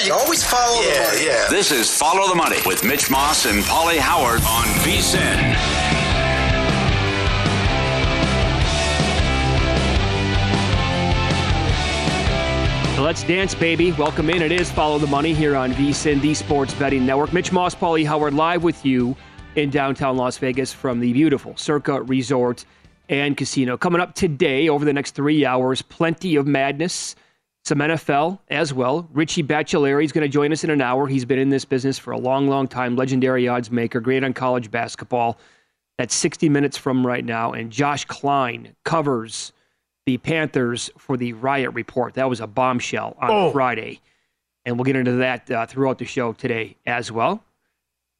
That's always. You always follow yeah, the money. Yeah. This is Follow the Money with Mitch Moss and Pauly Howard on VSIN. So let's dance, baby. Welcome in. It is Follow the Money here on VSIN, the Sports Betting Network. Mitch Moss, Pauly Howard, live with you in downtown Las Vegas from the beautiful Circa Resort and Casino. Coming up today, over the next three hours, plenty of madness, some NFL as well. Richie Baccellieri is going to join us in an hour. He's been in this business for a long, long time. Legendary odds maker, great on college basketball. That's 60 minutes from right now. And Josh Klein covers the Panthers for the Riot Report. That was a bombshell on Oh. Friday. And we'll get into that uh, throughout the show today as well.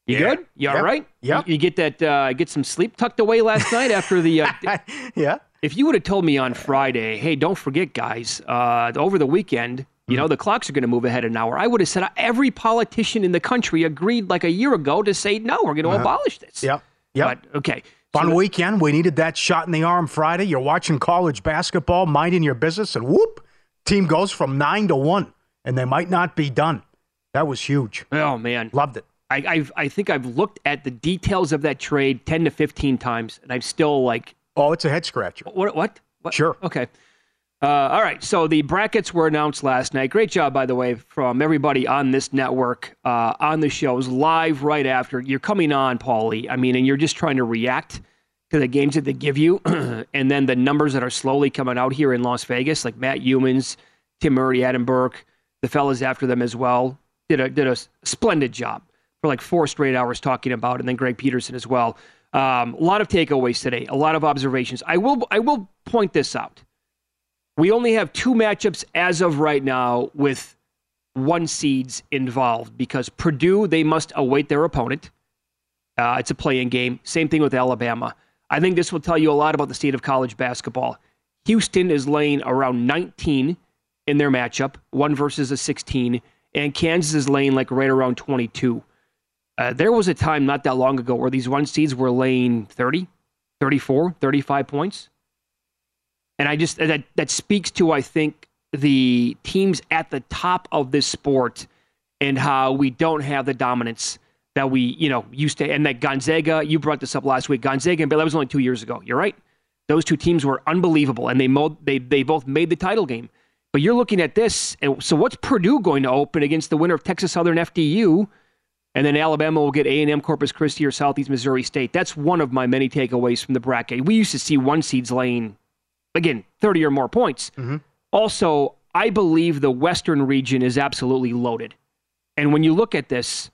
You Yeah. good? You all Yep. right? Yep. You, you get that? Uh, get some sleep tucked away last night after the. Uh, yeah. If you would have told me on Friday, hey, don't forget, guys, uh, over the weekend, you know, the clocks are going to move ahead an hour. I would have said every politician in the country agreed like a year ago to say no, we're going to Uh-huh. abolish this. Yep. Yep. But okay. Fun weekend. We needed that shot in the arm Friday. You're watching college basketball, minding your business, and whoop, team goes from nine to one, and they might not be done. That was huge. Oh man, loved it. I I've, I think I've looked at the details of that trade ten to fifteen times, and I'm still like, oh, it's a head scratcher. What? What? what? Sure. Okay. Uh, all right. So the brackets were announced last night. Great job, by the way, from everybody on this network uh, on the shows live right after. You're coming on, Paulie. I mean, and you're just trying to react to the games that they give you, and then the numbers that are slowly coming out here in Las Vegas, like Matt Youmans, Tim Murray, Adam Burke, the fellas after them as well, did a did a splendid job for like four straight hours talking about, and then Greg Peterson as well. Um, a lot of takeaways today, a lot of observations. I will I will point this out. We only have two matchups as of right now with one seeds involved because Purdue they must await their opponent. Uh, it's a play-in game. Same thing with Alabama. I think this will tell you a lot about the state of college basketball. Houston is laying around 19 in their matchup, one versus a 16, and Kansas is laying like right around 22. Uh, there was a time not that long ago where these one seeds were laying 30, 34, 35 points. And I just, that, that speaks to, I think, the teams at the top of this sport and how we don't have the dominance that we, you know, used to. And that Gonzaga, you brought this up last week. Gonzaga, but that was only two years ago. You're right. Those two teams were unbelievable, and they mo- they they both made the title game. But you're looking at this, and so what's Purdue going to open against the winner of Texas Southern FDU? And then Alabama will get A&M Corpus Christi or Southeast Missouri State. That's one of my many takeaways from the bracket. We used to see one seeds laying, again, 30 or more points. Also, I believe the Western region is absolutely loaded. And when you look at this,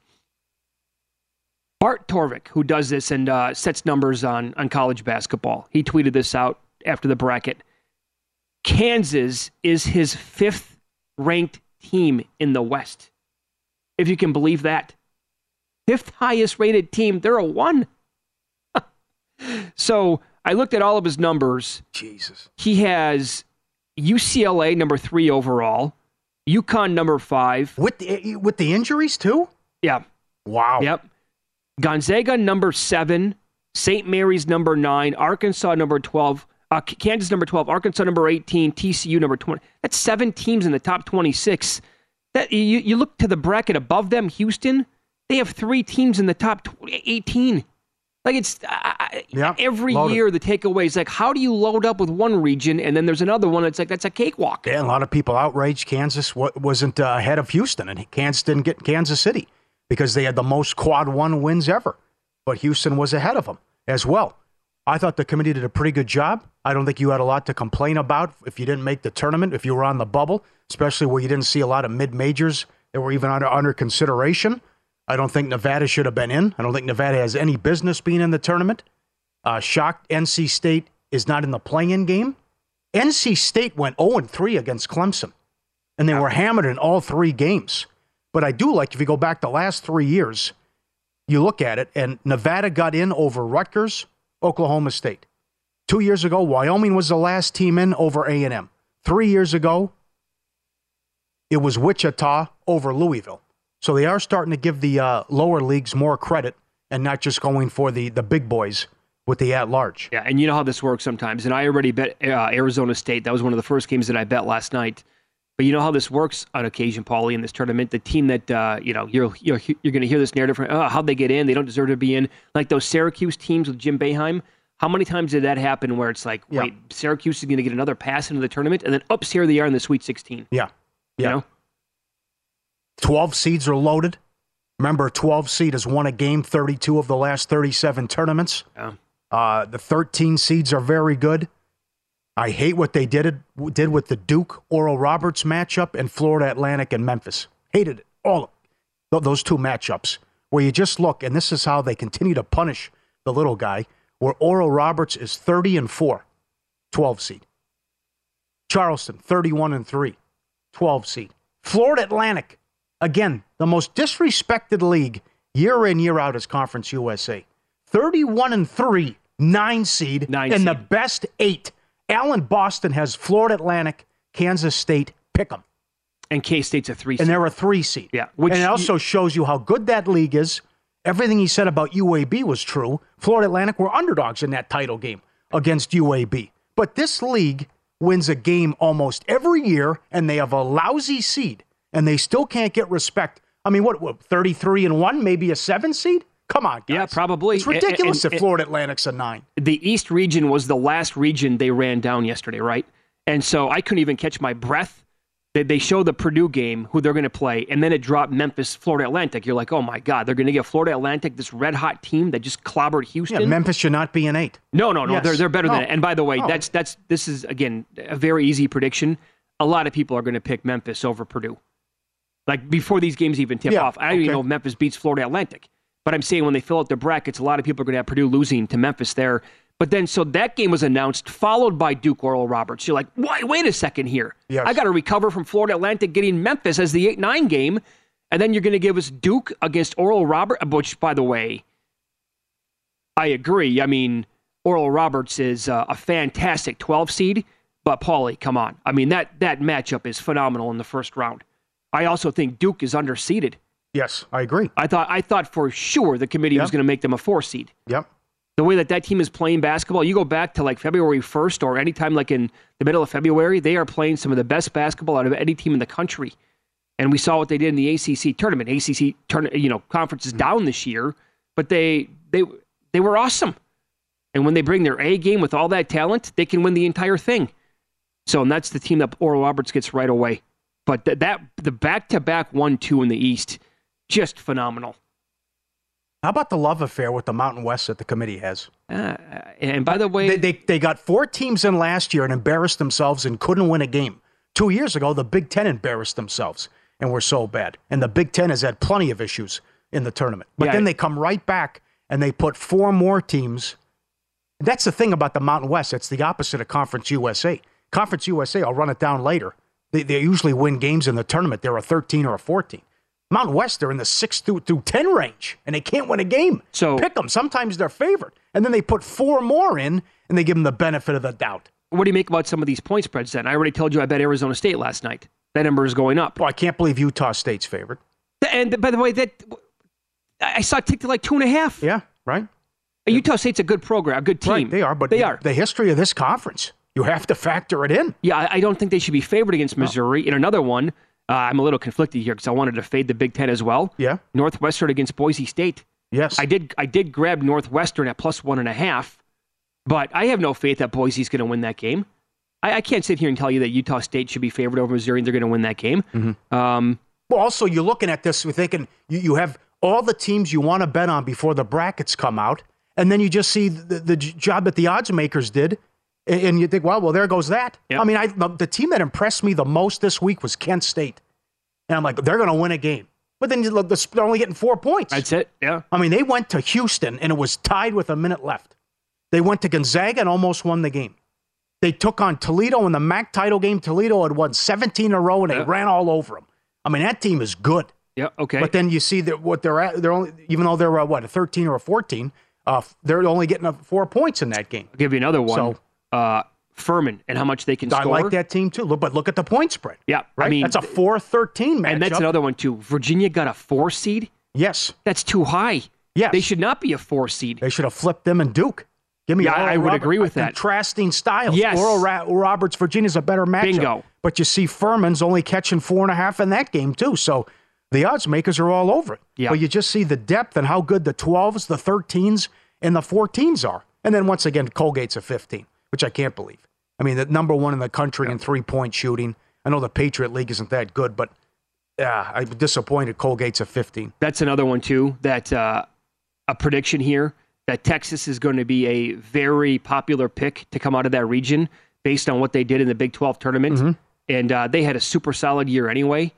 Bart Torvik, who does this and uh, sets numbers on, on college basketball, he tweeted this out after the bracket. Kansas is his fifth ranked team in the West. If you can believe that. Fifth highest rated team. They're a one. so I looked at all of his numbers. Jesus. He has UCLA number three overall, UConn number five. With the, with the injuries too? Yeah. Wow. Yep. Gonzaga number seven, St. Mary's number nine, Arkansas number 12, uh, Kansas number 12, Arkansas number 18, TCU number 20. That's seven teams in the top 26. That you, you look to the bracket above them, Houston, they have three teams in the top 18. Like it's uh, yeah, every loaded. year the takeaway is like, how do you load up with one region and then there's another one? It's like that's a cakewalk. Yeah, a lot of people outraged Kansas wasn't uh, ahead of Houston, and Kansas didn't get Kansas City because they had the most quad one wins ever. But Houston was ahead of them as well. I thought the committee did a pretty good job. I don't think you had a lot to complain about if you didn't make the tournament, if you were on the bubble, especially where you didn't see a lot of mid majors that were even under, under consideration. I don't think Nevada should have been in. I don't think Nevada has any business being in the tournament. Uh, shocked NC State is not in the play-in game. NC State went 0 3 against Clemson, and they were hammered in all three games. But I do like if you go back the last three years, you look at it, and Nevada got in over Rutgers, Oklahoma State. Two years ago, Wyoming was the last team in over A&M. Three years ago, it was Wichita over Louisville. So they are starting to give the uh, lower leagues more credit and not just going for the, the big boys with the at large. Yeah, and you know how this works sometimes. And I already bet uh, Arizona State. That was one of the first games that I bet last night. But you know how this works on occasion, Paulie, in this tournament. The team that uh, you know you're you're, you're going to hear this narrative from, oh, how'd they get in? They don't deserve to be in. Like those Syracuse teams with Jim Boeheim. How many times did that happen where it's like, Yeah. wait, Syracuse is going to get another pass into the tournament, and then ups here they are in the Sweet 16. Yeah. You Yeah. know? 12 seeds are loaded. Remember, 12 seed has won a game 32 of the last 37 tournaments. Yeah. Uh, the 13 seeds are very good. I hate what they did did with the Duke Oral Roberts matchup and Florida Atlantic and Memphis. Hated it. All of those two matchups where you just look, and this is how they continue to punish the little guy, where Oral Roberts is 30 and 4, 12 seed. Charleston, 31 and 3, 12 seed. Florida Atlantic, again, the most disrespected league year in, year out is Conference USA. 31 and 3, 9 seed, Nine and the best eight. Alan Boston has Florida Atlantic, Kansas State, pick 'em. And K State's a three. And seed. they're a three seed. Yeah, which and it you- also shows you how good that league is. Everything he said about UAB was true. Florida Atlantic were underdogs in that title game against UAB. But this league wins a game almost every year, and they have a lousy seed, and they still can't get respect. I mean, what, what 33 and 1, maybe a seven seed? Come on, guys. Yeah, probably. It's ridiculous And- and- if Florida Atlantic's a nine. the East region was the last region they ran down yesterday, right? And so I couldn't even catch my breath. They, they show the Purdue game, who they're going to play, and then it dropped Memphis, Florida Atlantic. You're like, oh my God, they're going to get Florida Atlantic, this red hot team that just clobbered Houston. Yeah, Memphis should not be an eight. No, no, no. Yes. They're they're better than No. it. And by the way, No. that's that's this is again a very easy prediction. A lot of people are going to pick Memphis over Purdue. Like before these games even tip Yeah, off, I don't even know if Memphis beats Florida Atlantic. But I'm saying when they fill out their brackets, a lot of people are going to have Purdue losing to Memphis there. But then, so that game was announced, followed by Duke Oral Roberts. You're like, wait, wait a second here. Yes. I got to recover from Florida Atlantic getting Memphis as the 8 9 game. And then you're going to give us Duke against Oral Roberts, which, by the way, I agree. I mean, Oral Roberts is uh, a fantastic 12 seed, but Paulie, come on. I mean, that, that matchup is phenomenal in the first round. I also think Duke is underseeded. Yes, I agree. I thought I thought for sure the committee was going to make them a four seed. Yep. The way that that team is playing basketball, you go back to like February 1st or anytime like in the middle of February, they are playing some of the best basketball out of any team in the country. And we saw what they did in the ACC tournament. ACC turn, you know, conference is mm-hmm. down this year, but they they they were awesome. And when they bring their A game with all that talent, they can win the entire thing. So, and that's the team that Oral Roberts gets right away. But th- that the back to back one two in the East, just phenomenal. How about the love affair with the Mountain West that the committee has? Uh, and by the way, They, they, they got four teams in last year and embarrassed themselves and couldn't win a game. Two years ago, the Big Ten embarrassed themselves and were so bad. And the Big Ten has had plenty of issues in the tournament. But Yeah. then they come right back and they put four more teams. That's the thing about the Mountain West. It's the opposite of Conference USA. Conference USA, I'll run it down later. They, they usually win games in the tournament. They're a 13 or a 14. Mountain West, they're in the 6 through, through 10 range, and they can't win a game. So- pick them. Sometimes they're favored. And then they put four more in, and they give them the benefit of the doubt. What do you make about some of these point spreads then? I already told you I bet Arizona State last night. That number is going up. Well, I can't believe Utah State's favored. And by the way, that I saw it tick to like two and a half. Yeah, right? Utah State's a good program, a good team. Right, they are, but they are. the history of this conference, you have to factor it in. Yeah, I, don't think they should be favored against Missouri. In another one, uh, I'm a little conflicted here because I wanted to fade the Big Ten as well. Yeah. Northwestern against Boise State. Yes. I did. I did grab Northwestern at plus one and a half, but I have no faith that Boise's going to win that game. I, I can't sit here and tell you that Utah State should be favored over Missouri and they're going to win that game. Mm-hmm. Um, Well, also, you're looking at this, we're thinking you, you have all the teams you want to bet on before the brackets come out, and then you just see the, the job that the odds makers did, and, you think, well, well, there goes that. Yep. I mean, I, the, the team that impressed me the most this week was Kent State. And I'm like, they're going to win a game. But then you look, they're only getting four points. that's it. Yeah. I mean, they went to Houston, and it was tied with a minute left. They went to Gonzaga and almost won the game. They took on Toledo in the MAC title game. Toledo had won 17 in a row, and they ran all over them. I mean, that team is good. Yeah. Okay. But then you see that what they're at, they're only, even though they're uh, what, a 13 or a 14, uh, they're only getting uh, four points in that game. I'll give you another one. So- uh, Furman and how much they can I score. like that team too. Look, but look at the point spread. Yeah. Right? I mean, that's a 4 13 match. and that's another one too. Virginia got a four seed. Yes. That's too high. Yes. They should not be a four seed. They should have flipped them and Duke. Give me Yeah, Oral I would Robert- agree with that. Contrasting styles. Yes. Oral Ra- Roberts, Virginia's a better matchup. Bingo. But you see Furman's only catching four and a half in that game, too. So the odds makers are all over it. Yeah. But you just see the depth and how good the 12s, the 13s, and the 14s are. And then once again, Colgate's a 15, which I can't believe. I mean, the number one in the country in three point shooting. I know the Patriot League isn't that good, but yeah, I'm disappointed Colgate's a 15. That's another one too. That uh, a prediction here that Texas is going to be a very popular pick to come out of that region based on what they did in the Big 12 tournament, Mm-hmm. and uh, they had a super solid year anyway.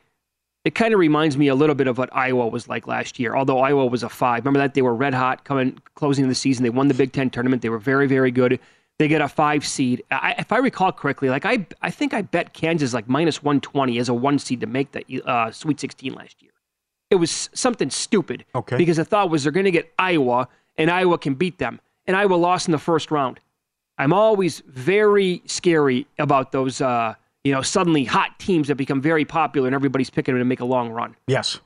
It kind of reminds me a little bit of what Iowa was like last year. Although Iowa was a five, remember that they were red hot coming closing the season. They won the Big Ten tournament. They were very very good. They get a five seed. I, if I recall correctly, like I I think I bet Kansas like minus one twenty as a one seed to make the uh, Sweet Sixteen last year. It was something stupid. Okay. Because the thought was they're going to get Iowa and Iowa can beat them, and Iowa lost in the first round. I'm always very scary about those, uh, you know, suddenly hot teams that become very popular and everybody's picking them to make a long run. Yes.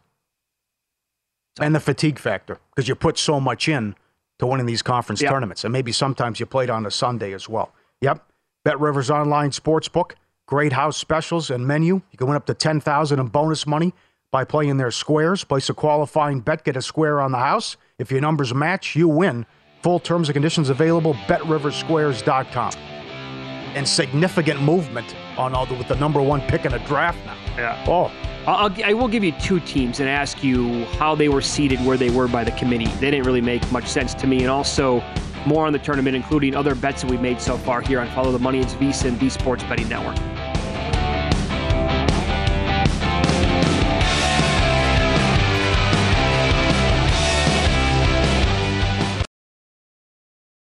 And the fatigue factor, because you put so much in to winning these conference Yep. tournaments. And maybe sometimes you played on a Sunday as well. Yep. Bet Rivers Online Sportsbook, great house specials and menu. You can win up to 10000 in bonus money by playing their squares. Place a qualifying bet, get a square on the house. If your numbers match, you win. Full terms and conditions available, betriversquares.com. And significant movement on all the, with the number one pick in a draft now. Yeah. Oh, I'll, I'll, I will give you two teams and ask you how they were seated, where they were by the committee. They didn't really make much sense to me. And also more on the tournament, including other bets that we've made so far here on Follow the Money. It's VSIN, V Sports Betting Network.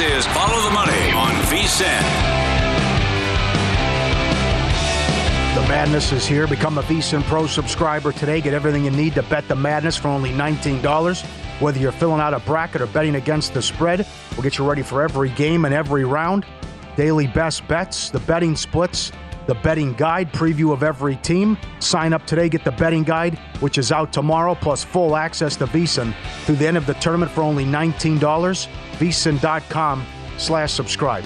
Is Follow the Money on VSIN. The madness is here. Become a VSIN Pro subscriber today. Get everything you need to bet the madness for only $19. Whether you're filling out a bracket or betting against the spread, we'll get you ready for every game and every round. Daily best bets, the betting splits, the betting guide, preview of every team. Sign up today, get the betting guide, which is out tomorrow, plus full access to VSIN through the end of the tournament for only $19. VSIN.com slash subscribe.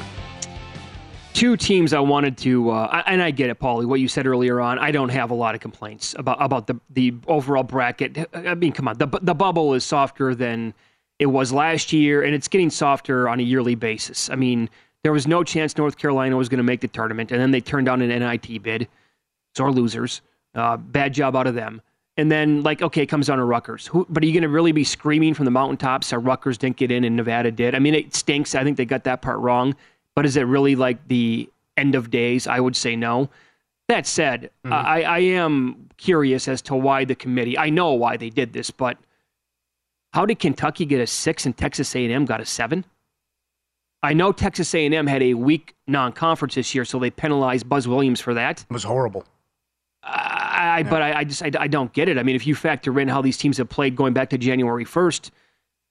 Two teams I wanted to, uh, and I get it, Paulie, what you said earlier on. I don't have a lot of complaints about about the the overall bracket. I mean, come on, the the bubble is softer than it was last year, and it's getting softer on a yearly basis. I mean, there was no chance North Carolina was going to make the tournament, and then they turned down an NIT bid. Sore losers. Uh, bad job out of them. And then, like, okay, it comes down to Rutgers. Who, but are you going to really be screaming from the mountaintops that Rutgers didn't get in and Nevada did? I mean, it stinks. I think they got that part wrong. But is it really like the end of days? I would say no. That said, mm-hmm. I, I am curious as to why the committee. I know why they did this, but how did Kentucky get a six and Texas A&M got a seven? I know Texas A&M had a weak non-conference this year, so they penalized Buzz Williams for that. It was horrible. I, yeah. but I, I just I, I, don't get it. I mean, if you factor in how these teams have played going back to January first,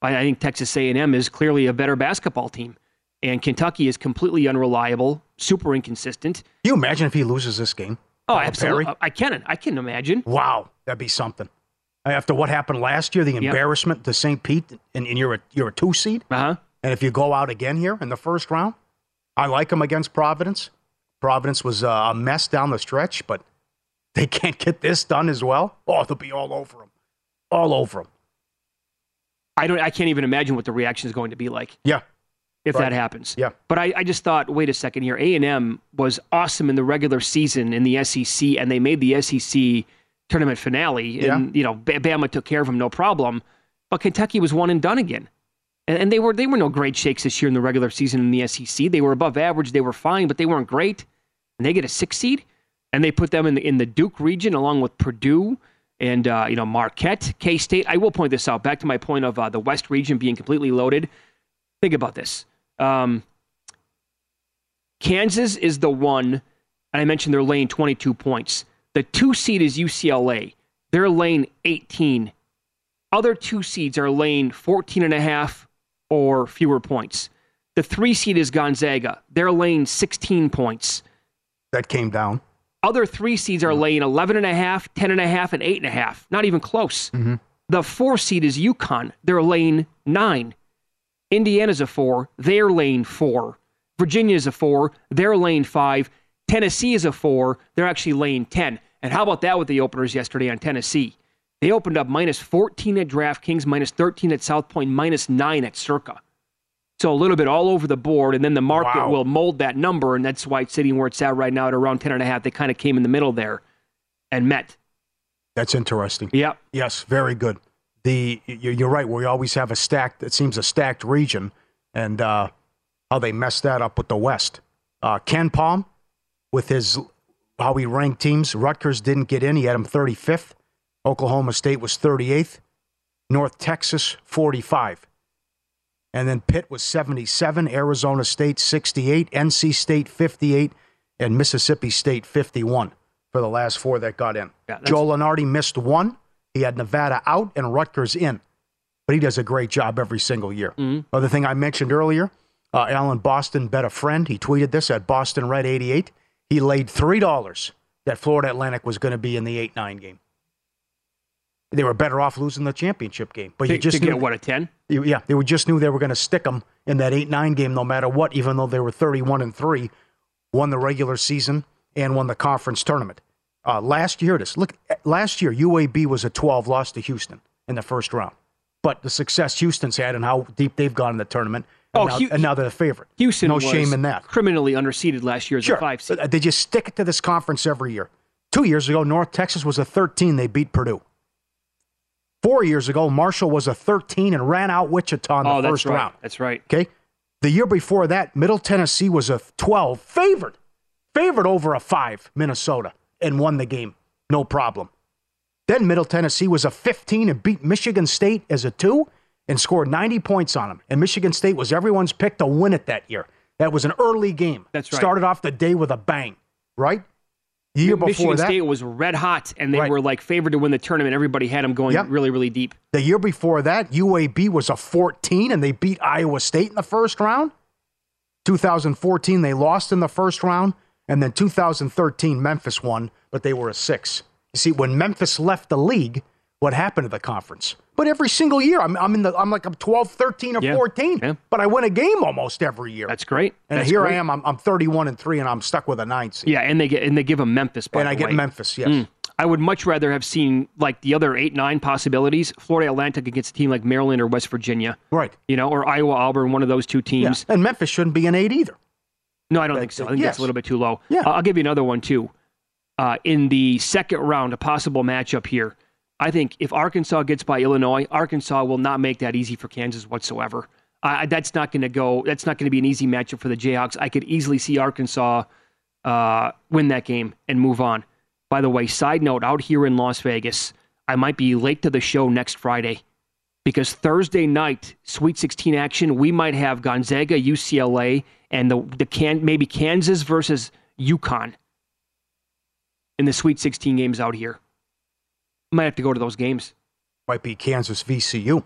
I, I think Texas A&M is clearly a better basketball team, and Kentucky is completely unreliable, super inconsistent. Can you imagine if he loses this game? Oh, absolutely. Perry? I can. I can imagine. Wow, that'd be something. After what happened last year, the embarrassment yep. to St. Pete, and, and, you're a you're a two seed. Uh huh. And if you go out again here in the first round, I like him against Providence. Providence was uh, a mess down the stretch, but they can't get this done as well. Oh, they'll be all over them, all over them. I don't. I can't even imagine what the reaction is going to be like. Yeah, if right. that happens. Yeah. But I, I just thought, wait a second here. A and M was awesome in the regular season in the SEC, and they made the SEC tournament finale. And yeah. you know, Bama took care of them, no problem. But Kentucky was one and done again. And, and they were they were no great shakes this year in the regular season in the SEC. They were above average. They were fine, but they weren't great. And they get a six seed, and they put them in the in the Duke region along with Purdue and uh, you know Marquette, K State. I will point this out. Back to my point of uh, the West region being completely loaded. Think about this. Um, Kansas is the one, and I mentioned they're laying 22 points. The two seed is UCLA. They're laying 18. Other two seeds are laying 14 and a half or fewer points. The three seed is Gonzaga. They're laying 16 points. That came down. Other three seeds are laying 11 and a half, 10 and a half, and eight and a half. Not even close. Mm-hmm. The four seed is UConn. They're laying nine. Indiana's a four. They're laying four. Virginia's a four. They're laying five. Tennessee is a four. They're actually laying 10. And how about that with the openers yesterday on Tennessee? They opened up minus 14 at DraftKings, minus 13 at South Point, minus 9 at Circa. So a little bit all over the board, and then the market wow. will mold that number, and that's why it's sitting where it's at right now at around 10 and a half. They kind of came in the middle there and met. That's interesting. Yep. Yes, very good. The you're right. We always have a stacked. It seems a stacked region, and uh, how they messed that up with the West. Uh, Palm, with his how he ranked teams, Rutgers didn't get in. He had him 35th. Oklahoma State was 38th, North Texas 45. And then Pitt was 77, Arizona State 68, NC State 58, and Mississippi State 51 for the last four that got in. Yeah, Joe Lunardi missed one, He had Nevada out and Rutgers in, but he does a great job every single year. Mhm. Other thing I mentioned earlier, uh, Alan Boston bet a friend. He tweeted this at Boston Red 88. He laid $3 that Florida Atlantic was going to be in the 8 9 game. They were better off losing the championship game. But to, you just to knew, get what a ten. yeah, they were just knew they were going to stick them in that 8 9 game no matter what, even though they were 31 and 3, won the regular season and won the conference tournament. Uh, last year, this look last year UAB was a 12 loss to Houston in the first round, but the success Houston's had and how deep they've gone in the tournament, and, Oh, now, Hu- and now they're the favorite. Houston no was shame in that. Criminally underseeded last year as Sure, a five seed. They just stick it to this conference every year. Two years ago, North Texas was a 13. They beat Purdue. Four years ago, Marshall was a 13 and ran out Wichita in the oh, that's first right. round. That's right. Okay. The year before that, Middle Tennessee was a 12, favored, favored over a five, Minnesota, and won the game. No problem. Then Middle Tennessee was a 15 and beat Michigan State as a two and scored 90 points on them. And Michigan State was everyone's pick to win it that year. That was an early game. That's right. Started off the day with a bang, right? The year before Michigan that, State was red hot, and they Right. were like favored to win the tournament. Everybody had them going Yep. really, really deep. The year before that, UAB was a 14 and they beat Iowa State in the first round. 2014, they lost in the first round. And then 2013, Memphis won, but they were a six. You see, when Memphis left the league, what happened to the conference? But every single year, I'm, I'm in the, I'm like I'm 12, 13, or Yeah. 14. Yeah. But I win a game almost every year. That's great. and That's here great. I am, I'm, I'm 31 and three, and I'm stuck with a nine seed. Yeah, and they get and they give them Memphis. By and I get. Memphis, yes. Mm. I would much rather have seen like the other eight, nine possibilities. Florida Atlantic against a team like Maryland or West Virginia, Right. you know, or Iowa Auburn, one of those two Yeah. teams. And Memphis shouldn't be an eight either. No, I don't think so. I think that's a little bit too low. Yeah. I'll give you another one too. Uh, in the second round, a possible matchup here. I think if Arkansas gets by Illinois, Arkansas will not make that easy for Kansas whatsoever. That's not going to go. That's not going to be an easy matchup for the Jayhawks. I could easily see Arkansas uh, win that game and move on. By the way, side note: out here in Las Vegas, I might be late to the show next Friday because Thursday night, Sweet 16 action, we might have Gonzaga, UCLA, and the the can maybe Kansas versus UConn in the Sweet 16 games out here. Might have to go to those games. Might be Kansas VCU.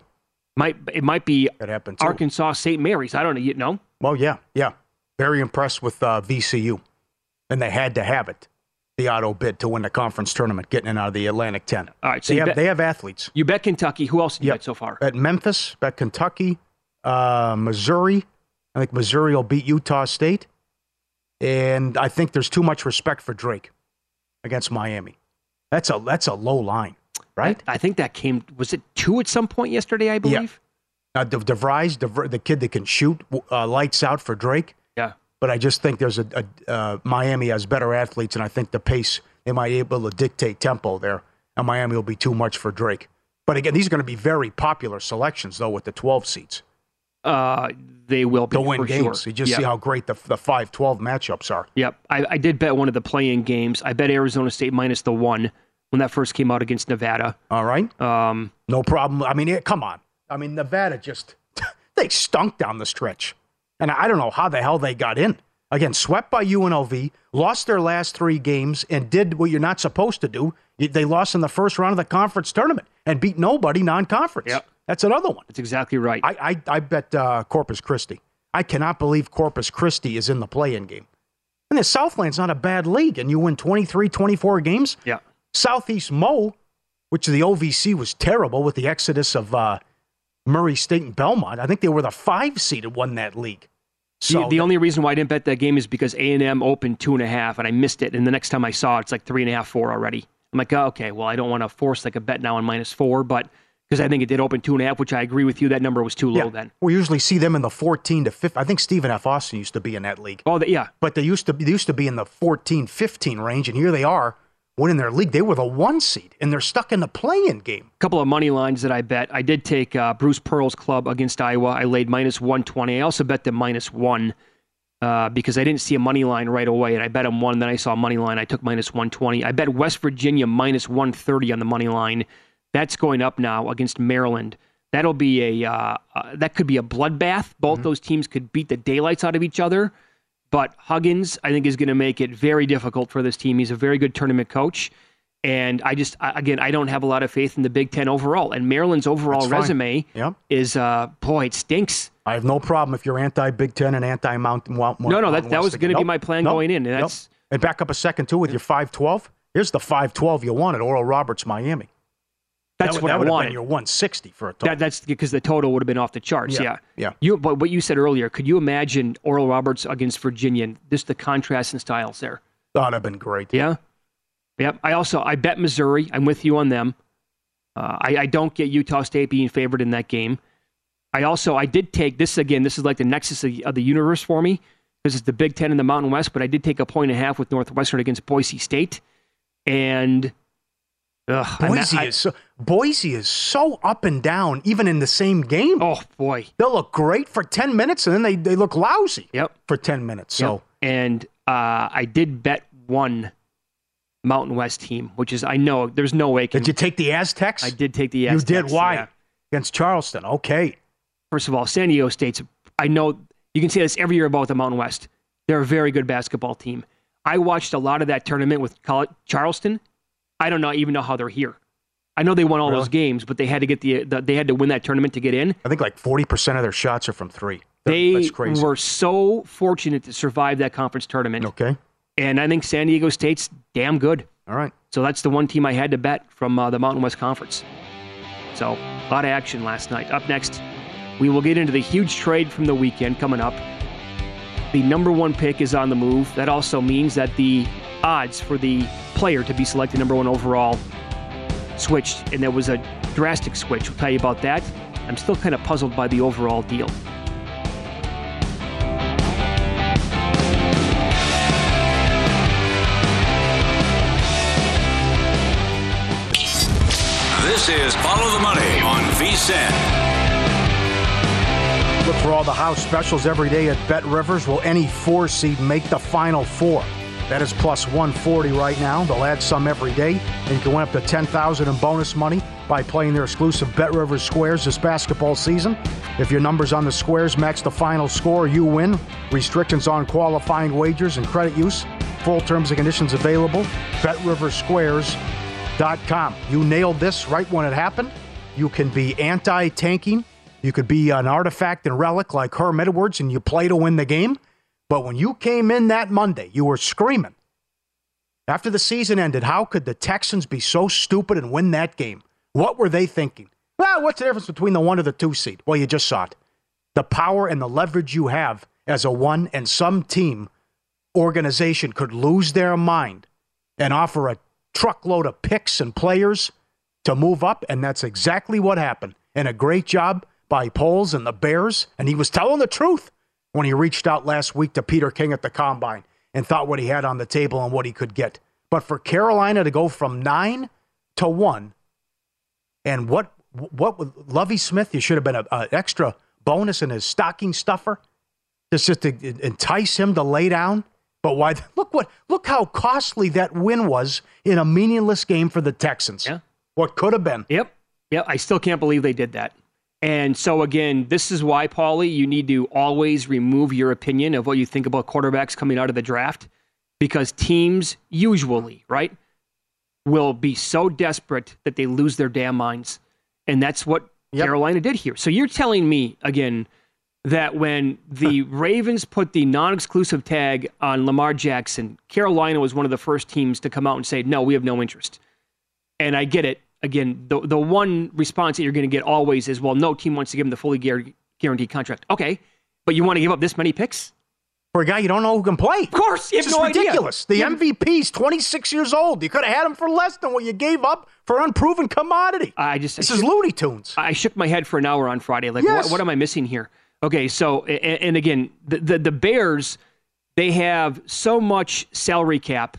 Might it might be happened too. Arkansas St. Mary's. I don't know. You know. Well, yeah, yeah. Very impressed with uh, VCU. And they had to have it, the auto bid to win the conference tournament, getting in out of the Atlantic 10. All right, so they, have, bet- they have athletes. You bet Kentucky. Who else did you Yep. bet so far? At Memphis, at Kentucky, uh, Missouri. I think Missouri will beat Utah State. And I think there's too much respect for Drake against Miami. That's a that's a low line, right? I, I think that came. Was it two at some point yesterday? I believe. Uh, De- DeVries, DeVr- the kid that can shoot, uh, lights out for Drake. Yeah. But I just think there's a, a uh, Miami has better athletes, and I think the pace they might be able to dictate tempo there, and Miami will be too much for Drake. But again, these are going to be very popular selections though with the 12 seeds. Uh, they will be to win for games. Sure. You just Yeah. see how great the the 5-12 matchups are. Yep. I, I did bet one of the play-in games. I bet Arizona State minus the one when that first came out against Nevada. All right, Um, no problem. I mean, it, come on. I mean, Nevada just they stunk down the stretch, and I don't know how the hell they got in. Again, swept by UNLV, lost their last three games, and did what you're not supposed to do. They lost in the first round of the conference tournament and beat nobody non-conference. Yep. That's another one. that's exactly right. I I, I bet uh, Corpus Christi. I cannot believe Corpus Christi is in the play-in game. And the Southland's not a bad league, and you win 23, 24 games. yeah. Southeast Mo, which the OVC was terrible with the exodus of uh, Murray State and Belmont. I think they were the five seeded won that league. So the, the only reason why I didn't bet that game is because A and M opened two and a half, and I missed it. And the next time I saw it, it's like three and a half, four already. I'm like, oh, okay, well, I don't want to force like a bet now on minus four, but because I think it did open two and a half, which I agree with you, that number was too low yeah, then. we usually see them in the 14 to 15. I think Stephen F. Austin used to be in that league, Oh, yeah, but they used to they used to be in the 14, 15 range, and here they are winning their league. They were the one seed, and they're stuck in the play-in game. A couple of money lines that I bet. I did take uh, Bruce Pearl's club against Iowa. I laid minus 120. I also bet them minus one uh, because I didn't see a money line right away, and I bet them one. Then I saw a money line. I took minus 120. I bet West Virginia minus 130 on the money line. That's going up now against Maryland. That'll be a uh, uh, that could be a bloodbath. Both those teams could beat the daylights out of each other. But Huggins, I think, is going to make it very difficult for this team. He's a very good tournament coach. And I just, again, I don't have a lot of faith in the Big Ten overall. And Maryland's overall resume is, uh, boy, it stinks. I have no problem if you're anti Big Ten and anti Mountain. no, no, that, that was going to nope. be my plan nope. going in. And that's nope. and back up a second too with your five twelve. Here's the five twelve you wanted, Oral Roberts, Miami. That's that, what that I would wanted. Have been your 160 for a total. That, that's because the total would have been off the charts. Yeah, Yeah, yeah. You, but what you said earlier, could you imagine Oral Roberts against Virginia? And Just the contrast in styles there. That'd have been great. Yeah. Yep. I also I bet Missouri. I'm with you on them. Uh, I, I don't get Utah State being favored in that game. I also I did take this again. This is like the nexus of, of the universe for me because it's the Big Ten in the Mountain West. But I did take a point and a half with Northwestern against Boise State, and ugh, Boise I, is so Boise is so up and down, even in the same game. Oh boy, they'll look great for ten minutes, and then they, they look lousy. Yep. for ten minutes. So yep. and uh, I did bet one Mountain West team, which is I know there's no way. Can, did you take the Aztecs? I did take the Aztecs. You did. Why? Yeah. Against Charleston. Okay. First of all, San Diego State's. I know you can say this every year about the Mountain West. They're a very good basketball team. I watched a lot of that tournament with Charleston. I don't know even know how they're here. I know they won all really? those games, but they had to get the, the, they had to win that tournament to get in. I think like forty percent of their shots are from three. They were so fortunate to survive that conference tournament. Okay. And I think San Diego State's damn good. All right. So that's the one team I had to bet from uh, the Mountain West Conference. So a lot of action last night. Up next, we will get into the huge trade from the weekend coming up. The number one pick is on the move. That also means that the odds for the player to be selected number one overall switched, and there was a drastic switch. We'll tell you about that. I'm still kind of puzzled by the overall deal. This is Follow the Money on VSIN. Look for all the house specials every day at Bet Rivers. Will any four seed make the final four? That is plus 140 right now. They'll add some every day, and you can win up to 10,000 in bonus money by playing their exclusive Bet Rivers squares this basketball season. If your numbers on the squares match the final score, you win. Restrictions on qualifying wagers and credit use. Full terms and conditions available. BetRiversSquares.com. You nailed this right when it happened. You can be anti-tanking. You could be an artifact and relic like Herm Edwards, and you play to win the game. But when you came in that Monday, you were screaming. After the season ended, how could the Texans be so stupid and win that game? What were they thinking? Well, what's the difference between the one or the two seed? Well, you just saw it. The power and the leverage you have as a one and some team organization could lose their mind and offer a truckload of picks and players to move up, and that's exactly what happened. And a great job by Poles and the Bears, and he was telling the truth when he reached out last week to Peter King at the combine and thought what he had on the table and what he could get. But for Carolina to go from nine to one, and what what with Lovie Smith, you should have been an extra bonus in his stocking stuffer, just just to entice him to lay down. But why? Look what look how costly that win was in a meaningless game for the Texans. Yeah. What could have been. Yep. Yep. I still can't believe they did that. And so, again, this is why, Paulie, you need to always remove your opinion of what you think about quarterbacks coming out of the draft because teams usually, right, will be so desperate that they lose their damn minds. And that's what yep. Carolina did here. So you're telling me, again, that when the Ravens put the non exclusive tag on Lamar Jackson, Carolina was one of the first teams to come out and say, no, we have no interest. And I get it again, the the one response that you're going to get always is, well, no team wants to give him the fully guaranteed contract. Okay, but you want to give up this many picks for a guy you don't know who can play? Of course, it's no ridiculous. Idea. The MVP's 26 years old. You could have had him for less than what you gave up for unproven commodity. I just this I is Looney Tunes. I shook my head for an hour on Friday. Like, yes. what, what am I missing here? Okay, so and, and again, the, the the Bears they have so much salary cap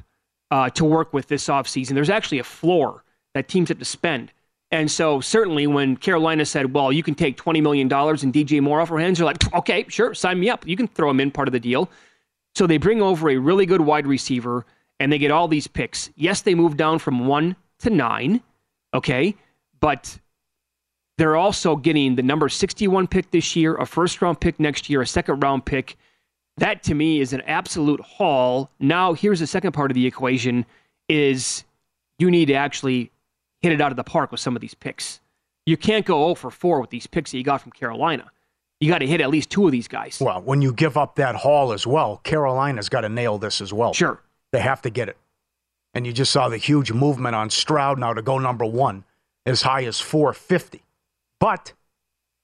uh, to work with this offseason. There's actually a floor that teams have to spend. And so certainly when Carolina said, well, you can take $20 million and DJ Moore off our hands, you're like, okay, sure, sign me up. You can throw him in part of the deal. So they bring over a really good wide receiver and they get all these picks. Yes, they move down from one to nine, okay, but they're also getting the number 61 pick this year, a first round pick next year, a second round pick. That to me is an absolute haul. Now, here's the second part of the equation is you need to actually hit it out of the park with some of these picks. You can't go 0 for 4 with these picks that you got from Carolina. You got to hit at least two of these guys. Well, when you give up that haul as well, Carolina's got to nail this as well. Sure. They have to get it. And you just saw the huge movement on Stroud now to go number one as high as 450. But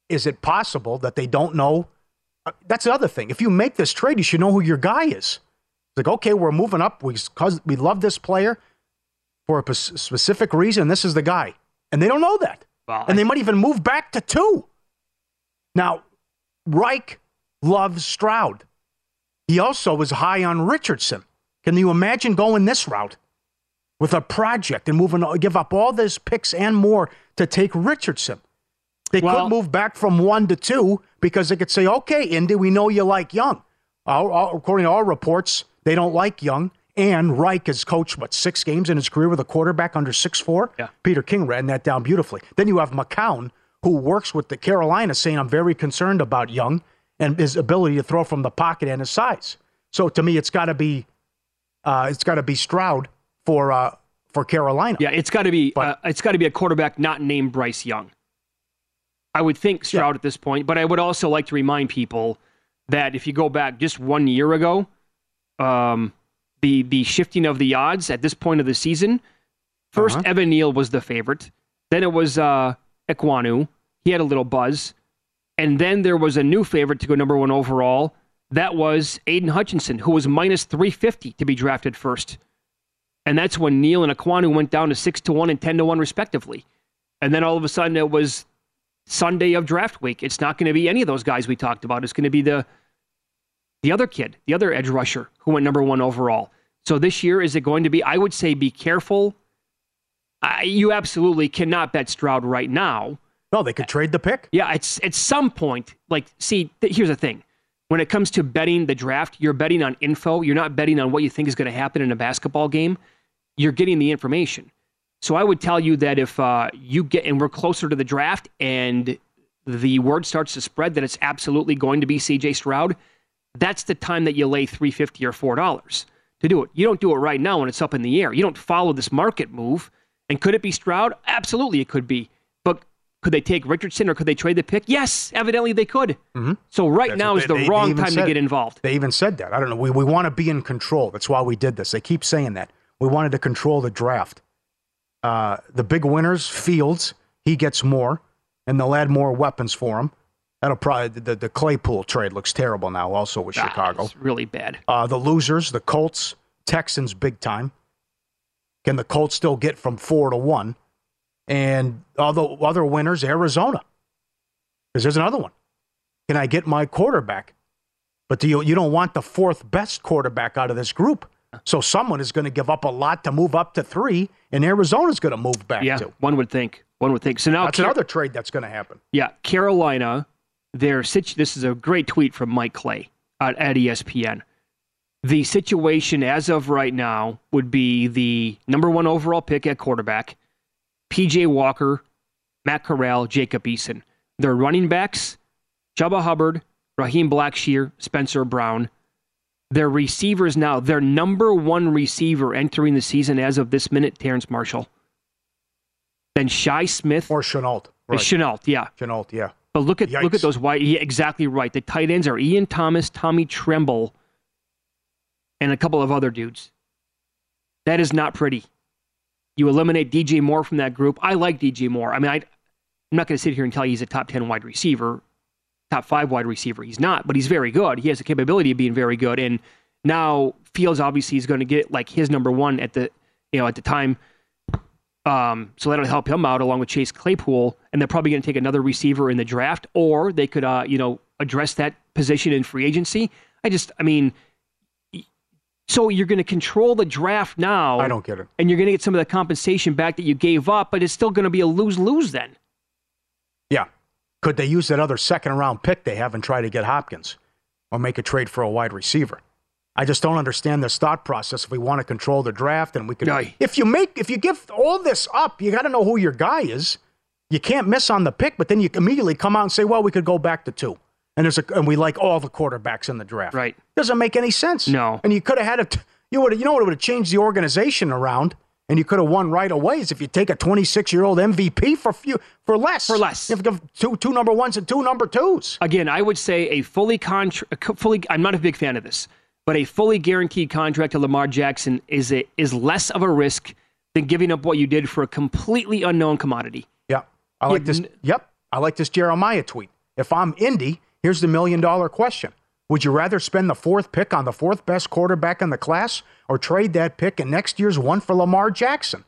is it possible that they don't know? Uh, that's the other thing. If you make this trade, you should know who your guy is. It's like, okay, we're moving up because we love this player for a specific reason. This is the guy. And they don't know that. Well, and they might even move back to two. Now, Reich loves Stroud. He also was high on Richardson. Can you imagine going this route with a project and moving, give up all those picks and more to take Richardson? They well, could move back from one to two because they could say, okay, Indy, we know you like Young. according to our reports, they don't like Young. And Reich has coached, what, six games in his career with a quarterback under six four. Yeah. Peter King ran that down beautifully. Then you have McCown, who works with the Carolina, saying, I'm very concerned about Young and his ability to throw from the pocket and his size. So to me, it's got to be uh, it's got to be Stroud for uh, for Carolina. Yeah, it's got to be but, uh, it's got to be a quarterback not named Bryce Young. I would think Stroud yeah. at this point, but I would also like to remind people that if you go back just one year ago, um, the the shifting of the odds at this point of the season, 1st uh-huh. Evan Neal was the favorite, then it was uh, Ekwonu. He had a little buzz, and then there was a new favorite to go number one overall. That was Aidan Hutchinson, who was minus 350 to be drafted first. And that's when Neal and Ekwonu went down to 6 to 1 and 10 to 1, respectively. And then all of a sudden it was Sunday of draft week. It's not going to be any of those guys we talked about. It's going to be the the other kid, the other edge rusher who went number one overall. So this year, is it going to be? I would say be careful. I, you absolutely cannot bet Stroud right now. No, they could trade the pick. Yeah, it's at some point. Like, see, th- here's the thing: when it comes to betting the draft, you're betting on info. You're not betting on what you think is going to happen in a basketball game. You're getting the information. So I would tell you that if uh, you get, and we're closer to the draft, and the word starts to spread that it's absolutely going to be C.J. Stroud, that's the time that you lay three fifty or four dollars to do it. You don't do it right now when it's up in the air. You don't follow this market move. And could it be Stroud? Absolutely, it could be. But could they take Richardson or could they trade the pick? Yes, evidently they could. Mm-hmm. So right That's now is the they, wrong they time to get involved. They even said that. I don't know. We, we want to be in control. That's why we did this. They keep saying that. We wanted to control the draft. Uh, the big winners, Fields, he gets more, and they'll add more weapons for him. That'll probably the, the Claypool trade looks terrible now. Also with ah, Chicago, really bad. Uh, the losers, the Colts, Texans, big time. Can the Colts still get from four to one? And other other winners, Arizona, because there's another one. Can I get my quarterback? But do you you don't want the fourth best quarterback out of this group? So someone is going to give up a lot to move up to three, and Arizona's going to move back yeah, to. one would think. One would think. So now that's Car- another trade that's going to happen. Yeah, Carolina. Their situ- This is a great tweet from Mike Clay at, at ESPN. The situation as of right now would be the number one overall pick at quarterback, PJ Walker, Matt Corral, Jacob Eason. Their running backs, Chuba Hubbard, Raheem Blackshear, Spencer Brown. Their receivers now, their number one receiver entering the season as of this minute, Terrace Marshall. Then Shi Smith or Shenault. Right. Shenault, yeah. Shenault, yeah. But look at Yikes. look at those wide. Yeah, exactly right. The tight ends are Ian Thomas, Tommy Tremble, and a couple of other dudes. That is not pretty. You eliminate DJ Moore from that group. I like DJ Moore. I mean, I, I'm not going to sit here and tell you he's a top ten wide receiver top five wide receiver. He's not, but he's very good. He has the capability of being very good. And now Fields obviously is going to get like his number one at the you know at the time. Um, so that'll help him out along with Chase Claypool, and they're probably going to take another receiver in the draft, or they could uh, you know address that position in free agency. I just, I mean, so you're going to control the draft now. I don't get it. And you're going to get some of the compensation back that you gave up, but it's still going to be a lose lose then. Yeah, could they use that other second round pick they have and try to get Hopkins or make a trade for a wide receiver? I just don't understand this thought process. If we want to control the draft and we could, if you make, if you give all this up, you got to know who your guy is. You can't miss on the pick, but then you immediately come out and say, well, we could go back to two. And there's a, and we like all the quarterbacks in the draft. Right. Doesn't make any sense. No. And you could have had it. You would, you know what would have changed the organization around and you could have won right away is if you take a 26 year old MVP for few for less. For less. You have to give two two number ones and two number twos. Again, I would say a fully contract, fully. I'm not a big fan of this, but a fully guaranteed contract to Lamar Jackson is a, is less of a risk than giving up what you did for a completely unknown commodity. Yeah, I like this. Yep, I like this Jeremiah tweet. If I'm Indy, here's the million dollar question. Would you rather spend the fourth pick on the fourth best quarterback in the class or trade that pick in next year's one for Lamar Jackson?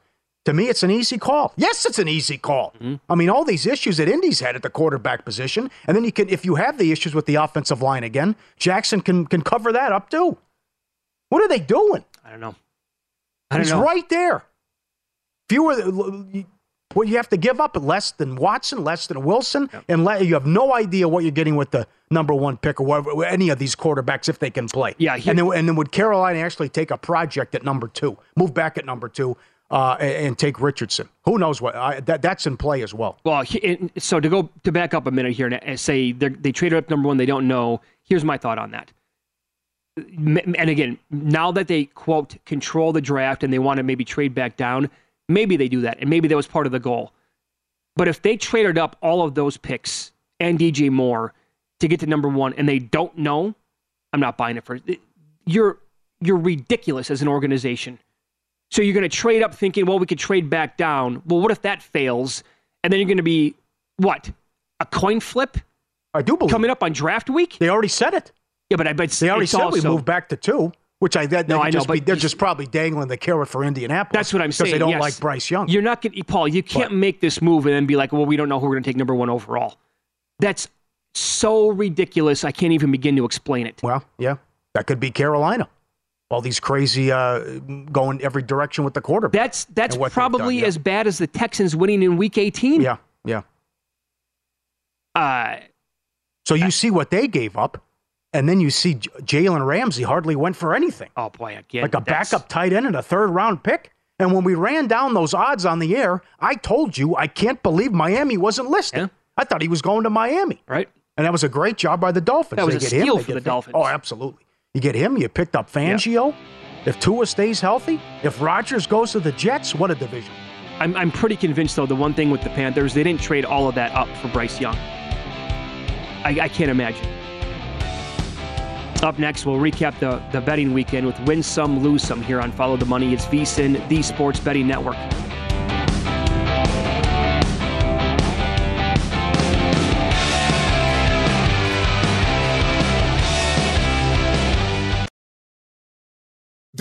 To me, it's an easy call. Yes, it's an easy call. Mm-hmm. I mean, all these issues that Indy's had at the quarterback position, and then you can, if you have the issues with the offensive line again, Jackson can can cover that up too. What are they doing? I don't know. I don't He's know. right there. Fewer, well, you have to give up less than Watson, less than Wilson, yep. and let, you have no idea what you're getting with the number one pick or whatever, any of these quarterbacks if they can play. Yeah, and then and then would Carolina actually take a project at number two, move back at number two, uh, and, take Richardson? Who knows what? I, that that's in play as well. Well, so to go to back up a minute here and say they traded up number one, they don't know. Here's my thought on that. And again, now that they quote control the draft and they want to maybe trade back down Maybe they do that, and maybe that was part of the goal. But if they traded up all of those picks and DJ Moore to get to number one, and they don't know, I'm not buying it for you're you're ridiculous as an organization. So you're going to trade up thinking, well, we could trade back down. Well, what if that fails? And then you're going to be what? A coin flip? I do believe coming up on draft week. They already said it. Yeah, but I bet they already said also, we move back to two. Which I that no, I know, be, they're just probably dangling the carrot for Indianapolis. That's what I'm saying. Because they don't yes. like Bryce Young. You're not going, Paul. You can't but, make this move and then be like, well, we don't know who we're going to take number one overall. That's so ridiculous. I can't even begin to explain it. Well, yeah, that could be Carolina. All these crazy uh, going every direction with the quarterback. That's that's probably done, yeah. as bad as the Texans winning in Week 18. Yeah, yeah. Uh, so you see what they gave up. And then you see Jalen Ramsey hardly went for anything. Oh boy, again, like a backup tight end and a third round pick. And when we ran down those odds on the air, I told you I can't believe Miami wasn't listed. Yeah. I thought he was going to Miami. Right. And that was a great job by the Dolphins. That was they a steal him, for the him. Dolphins. Oh, absolutely. You get him. You picked up Fangio. Yeah. If Tua stays healthy, if Rodgers goes to the Jets, what a division. I'm, I'm pretty convinced, though, the one thing with the Panthers, they didn't trade all of that up for Bryce Young. I, I can't imagine. Up next, we'll recap the, the betting weekend with Win Some, Lose Some here on Follow the Money. It's VSIN, the Sports Betting Network.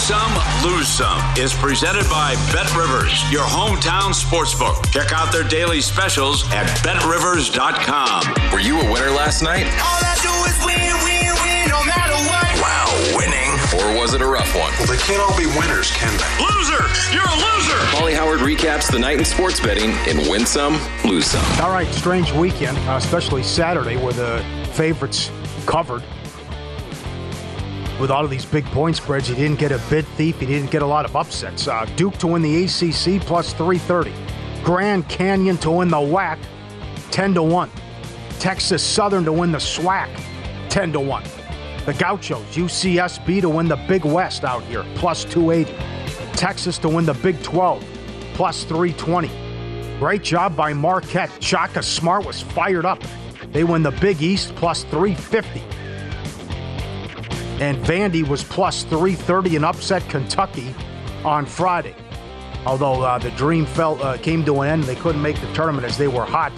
Some, Lose Some is presented by Bet Rivers, your hometown sportsbook. Check out their daily specials at betrivers.com. Were you a winner last night? All I do is win, win, win, no matter what. Wow, winning. Or was it a rough one? Well, they can't all be winners, can they? Loser! You're a loser! Pauly Howard recaps the night in sports betting in Win Some, Lose Some. All right, strange weekend, uh, especially Saturday, where the favorites covered with all of these big point spreads. He didn't get a bid thief. He didn't get a lot of upsets. Uh, Duke to win the ACC plus 330. Grand Canyon to win the WAC 10 to 1. Texas Southern to win the SWAC 10 to 1. The Gauchos, UCSB to win the Big West out here plus 280. Texas to win the Big 12 plus 320. Great job by Marquette. Shaka Smart was fired up. They win the Big East plus 350 and Vandy was plus 330 and upset Kentucky on Friday. Although uh, the dream fell, uh, came to an end, they couldn't make the tournament as they were hot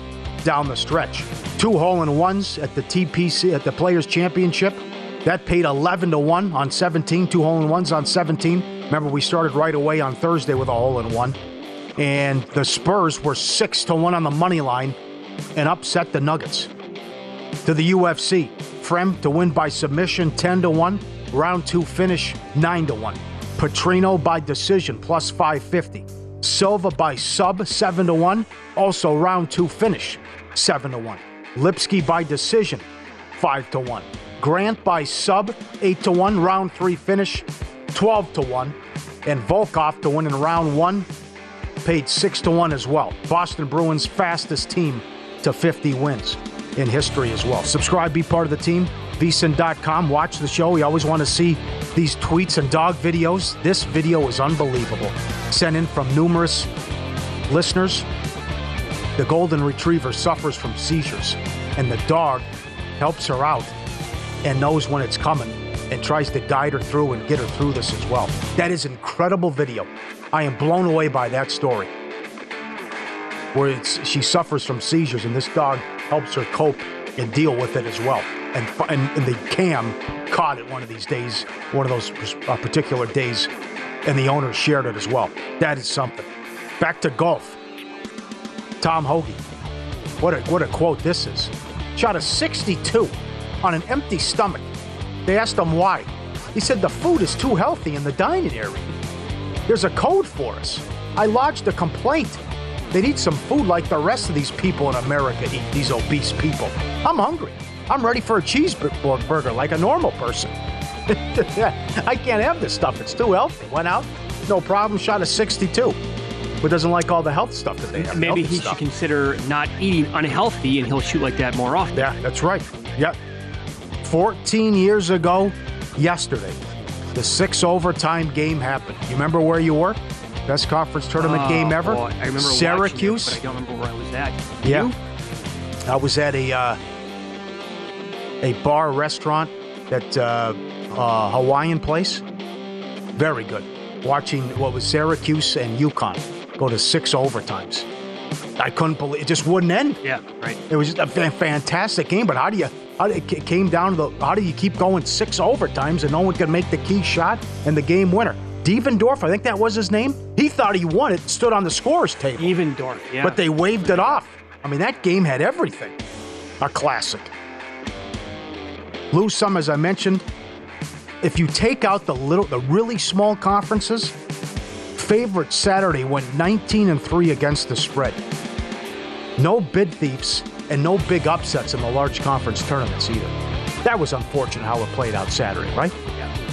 down the stretch. Two hole in ones at the TPC at the Players Championship. That paid 11 to 1 on 17, two hole in ones on 17. Remember, we started right away on Thursday with a hole in one. And the Spurs were 6 to 1 on the money line and upset the Nuggets. To the UFC, Frem to win by submission 10 to 1. Round 2 finish 9 to 1. Petrino by decision plus 550. Silva by sub 7 to 1. Also round 2 finish 7 to 1. Lipsky by decision 5 to 1. Grant by sub 8 to 1. Round 3 finish 12 to 1. And Volkov to win in round 1 paid 6 to 1 as well. Boston Bruins fastest team to 50 wins in history as well. Subscribe, be part of the team. VSIN.com. Watch the show. We always want to see these tweets and dog videos. This video is unbelievable. Sent in from numerous listeners. The golden retriever suffers from seizures, and the dog helps her out and knows when it's coming and tries to guide her through and get her through this as well. That is incredible video. I am blown away by that story. Where she suffers from seizures, and this dog helps her cope and deal with it as well. And, and, the cam caught it one of these days, one of those uh, particular days, and the owner shared it as well. That is something. Back to golf. Tom Hoge. What a, what a quote this is. Shot a 62 on an empty stomach. They asked him why. He said the food is too healthy in the dining area. There's a code for us. I lodged a complaint. They'd eat some food like the rest of these people in America eat, these obese people. I'm hungry. I'm ready for a cheeseburger like a normal person. I can't have this stuff. It's too healthy. Went out, no problem, shot a 62. But doesn't like all the health stuff that they have. Maybe he stuff. should consider not eating unhealthy and he'll shoot like that more often. Yeah, that's right. Yeah. 14 years ago, yesterday, the six overtime game happened. You remember where you were? Best conference tournament Oh, game ever. boy, I remember Syracuse. watching it, but I don't remember where I was at. Yeah. You? I was at a uh, a bar restaurant that uh, uh, Hawaiian place. Very good. Watching what was Syracuse and UConn go to six overtimes. I couldn't believe it. Just wouldn't end. Yeah, right. It was just a fantastic game. But how do you? How do, it came down to the. How do you keep going six overtimes and no one can make the key shot and the game winner? Devendorf, I think that was his name. He thought he won it. Stood on the scores table. Devendorf, yeah. But they waved it off. I mean, that game had everything. A classic. Lose some, as I mentioned. If you take out the little, the really small conferences, favorite Saturday went 19 and three against the spread. No bid thieves and no big upsets in the large conference tournaments either. That was unfortunate how it played out Saturday, right? Yeah.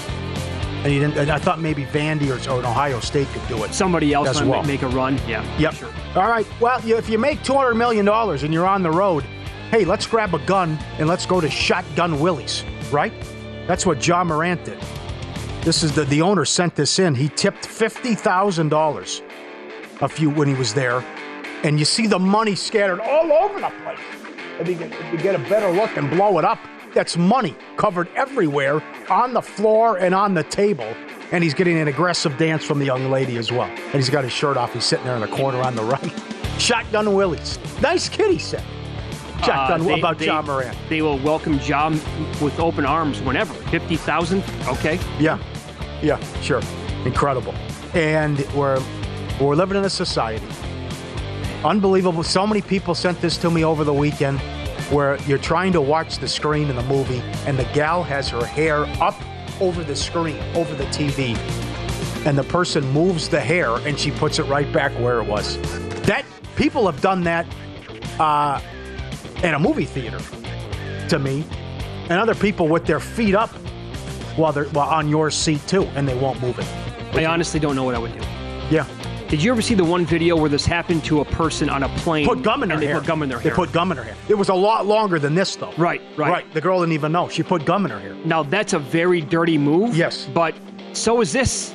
And, you didn't, and I thought maybe Vandy or, or Ohio State could do it. Somebody else as might well. make a run. Yeah. Yep. Sure. All right. Well, if you make two hundred million dollars and you're on the road, hey, let's grab a gun and let's go to Shotgun Willie's, right? That's what Ja Morant did. This is the the owner sent this in. He tipped fifty thousand dollars a few when he was there, and you see the money scattered all over the place. If you get, if you get a better look and blow it up, that's money covered everywhere on the floor and on the table. And he's getting an aggressive dance from the young lady as well. And he's got his shirt off. He's sitting there in the corner on the right. Shotgun Willies. Nice kid, he said. Shotgun Uh, they- about they- Ja Morant. They will welcome John with open arms whenever. 50,000? Okay. Yeah. Yeah, sure. Incredible. And we're we're living in a society. Unbelievable. So many people sent this to me over the weekend where you're trying to watch the screen in the movie and the gal has her hair up over the screen, over the TV. And the person moves the hair and she puts it right back where it was. That people have done that uh, in a movie theater to me. And other people with their feet up while they're while on your seat too, and they won't move it. I honestly don't know what I would do. Yeah. Did you ever see the one video where this happened to a person on a plane? Put gum in her they hair. put gum in their They hair. put gum in her hair. It was a lot longer than this, though. Right, right. Right. The girl didn't even know. She put gum in her hair. Now that's a very dirty move. Yes. But so is this.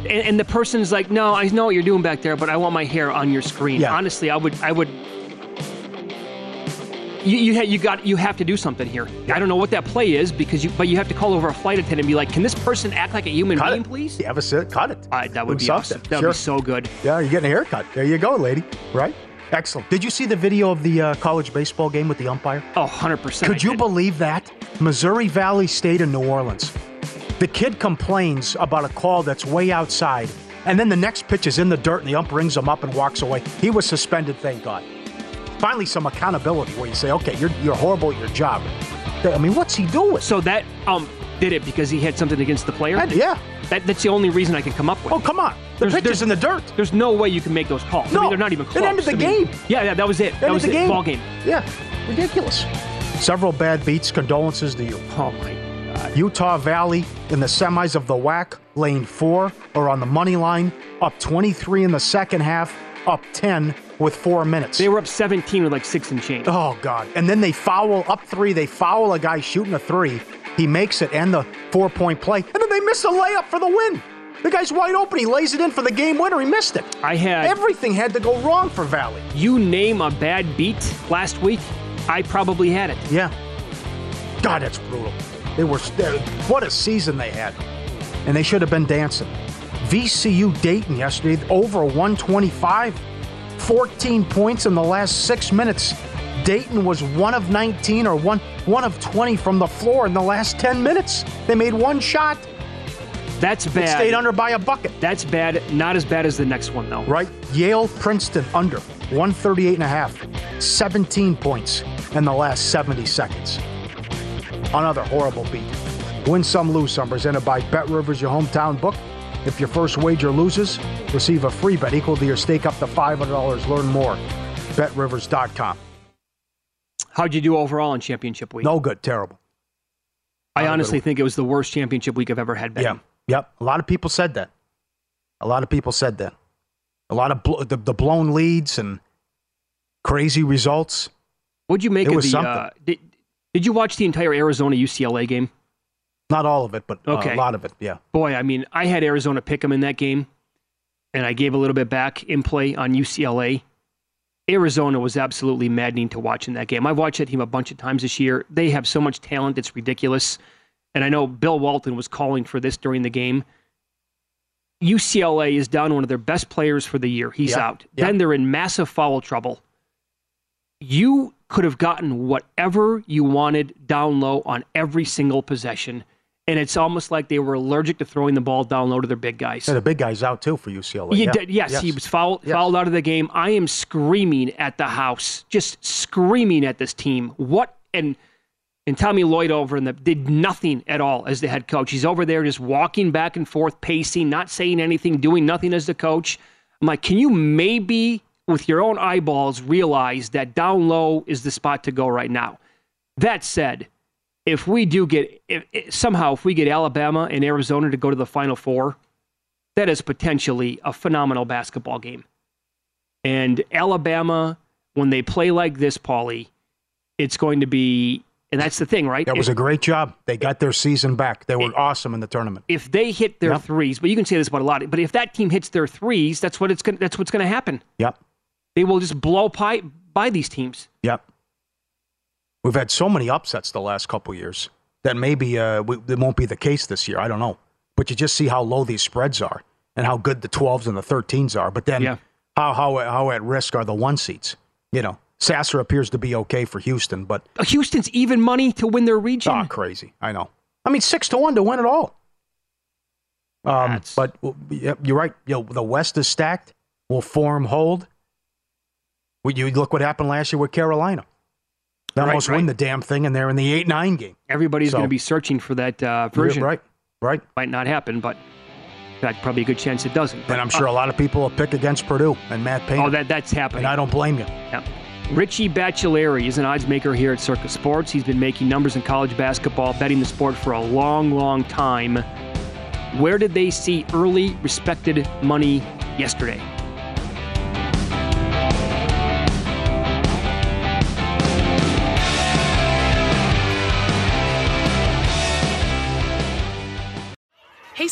And, and the person's like, "No, I know what you're doing back there, but I want my hair on your screen." Yeah. Honestly, I would, I would. You you, ha- you got you have to do something here. I don't know what that play is because you, but you have to call over a flight attendant and be like, "Can this person act like a human Cut being, it. please?" You have a sit. Cut it. Uh, that would be awesome. That Sure. would be so good. Yeah, you're getting a haircut. There you go, lady. Right? Excellent. Did you see the video of the uh, college baseball game with the umpire? Oh, 100%. Could you believe that? Missouri Valley State in New Orleans. The kid complains about a call that's way outside, and then the next pitch is in the dirt, and the ump rings him up and walks away. He was suspended, thank God. Finally, some accountability where you say, okay, you're, you're horrible at your job. I mean, what's he doing? So that um did it because he had something against the player? And- yeah. That, that's the only reason I can come up with. Oh, come on. The pitch is in the dirt. There's no way you can make those calls. I No. mean, they're not even close. It close. ended the I mean, game. Yeah, yeah, that was it. That Ended was the it. game. Ball game. Yeah, ridiculous. Several bad beats. Condolences to you. Oh my God. Utah Valley in the semis of the WAC, lane four, or on the money line, up 23 in the second half, up 10 with four minutes. They were up 17 with like six and change. Oh God! And then they foul up three. They foul a guy shooting a three. He makes it and the four point play, and then they miss a layup for the win. The guy's wide open. He lays it in for the game winner. He missed it. I had Everything had to go wrong for Valley. you name a bad beat last week, I probably had it. Yeah. God, that's brutal. They were what a season they had, and they should have been dancing. VCU Dayton yesterday over 125, 14 points in the last six minutes. Dayton was one of 19 or one one of 20 from the floor in the last 10 minutes. They made one shot. That's bad. stayed under by a bucket. That's bad. Not as bad as the next one though. Right? Yale Princeton under 138 and a half. 17 points in the last 70 seconds. Another horrible beat. Win some, lose some. Presented by Bet Rivers, your hometown book. If your first wager loses, receive a free bet equal to your stake up to $500. Learn more. BetRivers.com. How'd you do overall in championship week? No good. Terrible. I not a good honestly think it was the worst championship week I've ever had. Yeah. Yep. A lot of people said that. A lot of people said that. A lot of bl- the, the blown leads and crazy results. What'd you make It of the? Uh, did, did you watch the entire Arizona UCLA game? Not all of it, but uh, a lot of it. Yeah. Boy, I mean, I had Arizona pick 'em in that game, and I gave a little bit back in play on UCLA. Arizona was absolutely maddening to watch in that game. I've watched that team a bunch of times this year. They have so much talent, it's ridiculous. And I know Bill Walton was calling for this during the game. UCLA is down one of their best players for the year. He's Yep. out. Yep. Then they're in massive foul trouble. You could have gotten whatever you wanted down low on every single possession. And it's almost like they were allergic to throwing the ball down low to their big guys. Yeah, the big guy's out too for UCLA. Yeah. did- yes, he was fouled, fouled out of the game. I am screaming at the house, just screaming at this team. What and and Tommy Lloyd over in the did nothing at all as the head coach. He's over there just walking back and forth, pacing, not saying anything, doing nothing as the coach. I'm like, can you maybe with your own eyeballs realize that down low is the spot to go right now? That said, if we do get if, if- somehow if we get Alabama and Arizona to go to the Final Four, that is potentially a phenomenal basketball game. And Alabama, when they play like this, Pauly, it's going to be, and that's the thing, right? That was if, a great job. They got their season back. They were awesome in the tournament. if they hit their Yep. threes, but you can say this about a lot. But if that team hits their threes, that's what it's going. That's what's going to happen. Yep. They will just blow by, by these teams. Yep. We've had so many upsets the last couple years that maybe uh, we, it won't be the case this year. I don't know. But you just see how low these spreads are and how good the 12s and the 13s are. But then Yeah. how, how, how at risk are the one seats? You know, Sasser appears to be okay for Houston, but Uh, Houston's even money to win their region. ah, crazy. I know. I mean, six to one to win it all. Um, but you're right. You know, the West is stacked. Will form hold? You look what happened last year with Carolina. They right, almost right. win the damn thing, and they're in the eight nine game. Everybody's so, going to be searching for that uh, version. right, right. Might not happen, but fact, probably a good chance it doesn't. And I'm sure uh, a lot of people will pick against Purdue and Matt Payne. Oh, that that's happening. And I don't blame you. Yeah. Richie Baccellieri is an odds maker here at Circus Sports. He's been making numbers in college basketball, betting the sport for a long, long time. Where did they see early, respected money yesterday?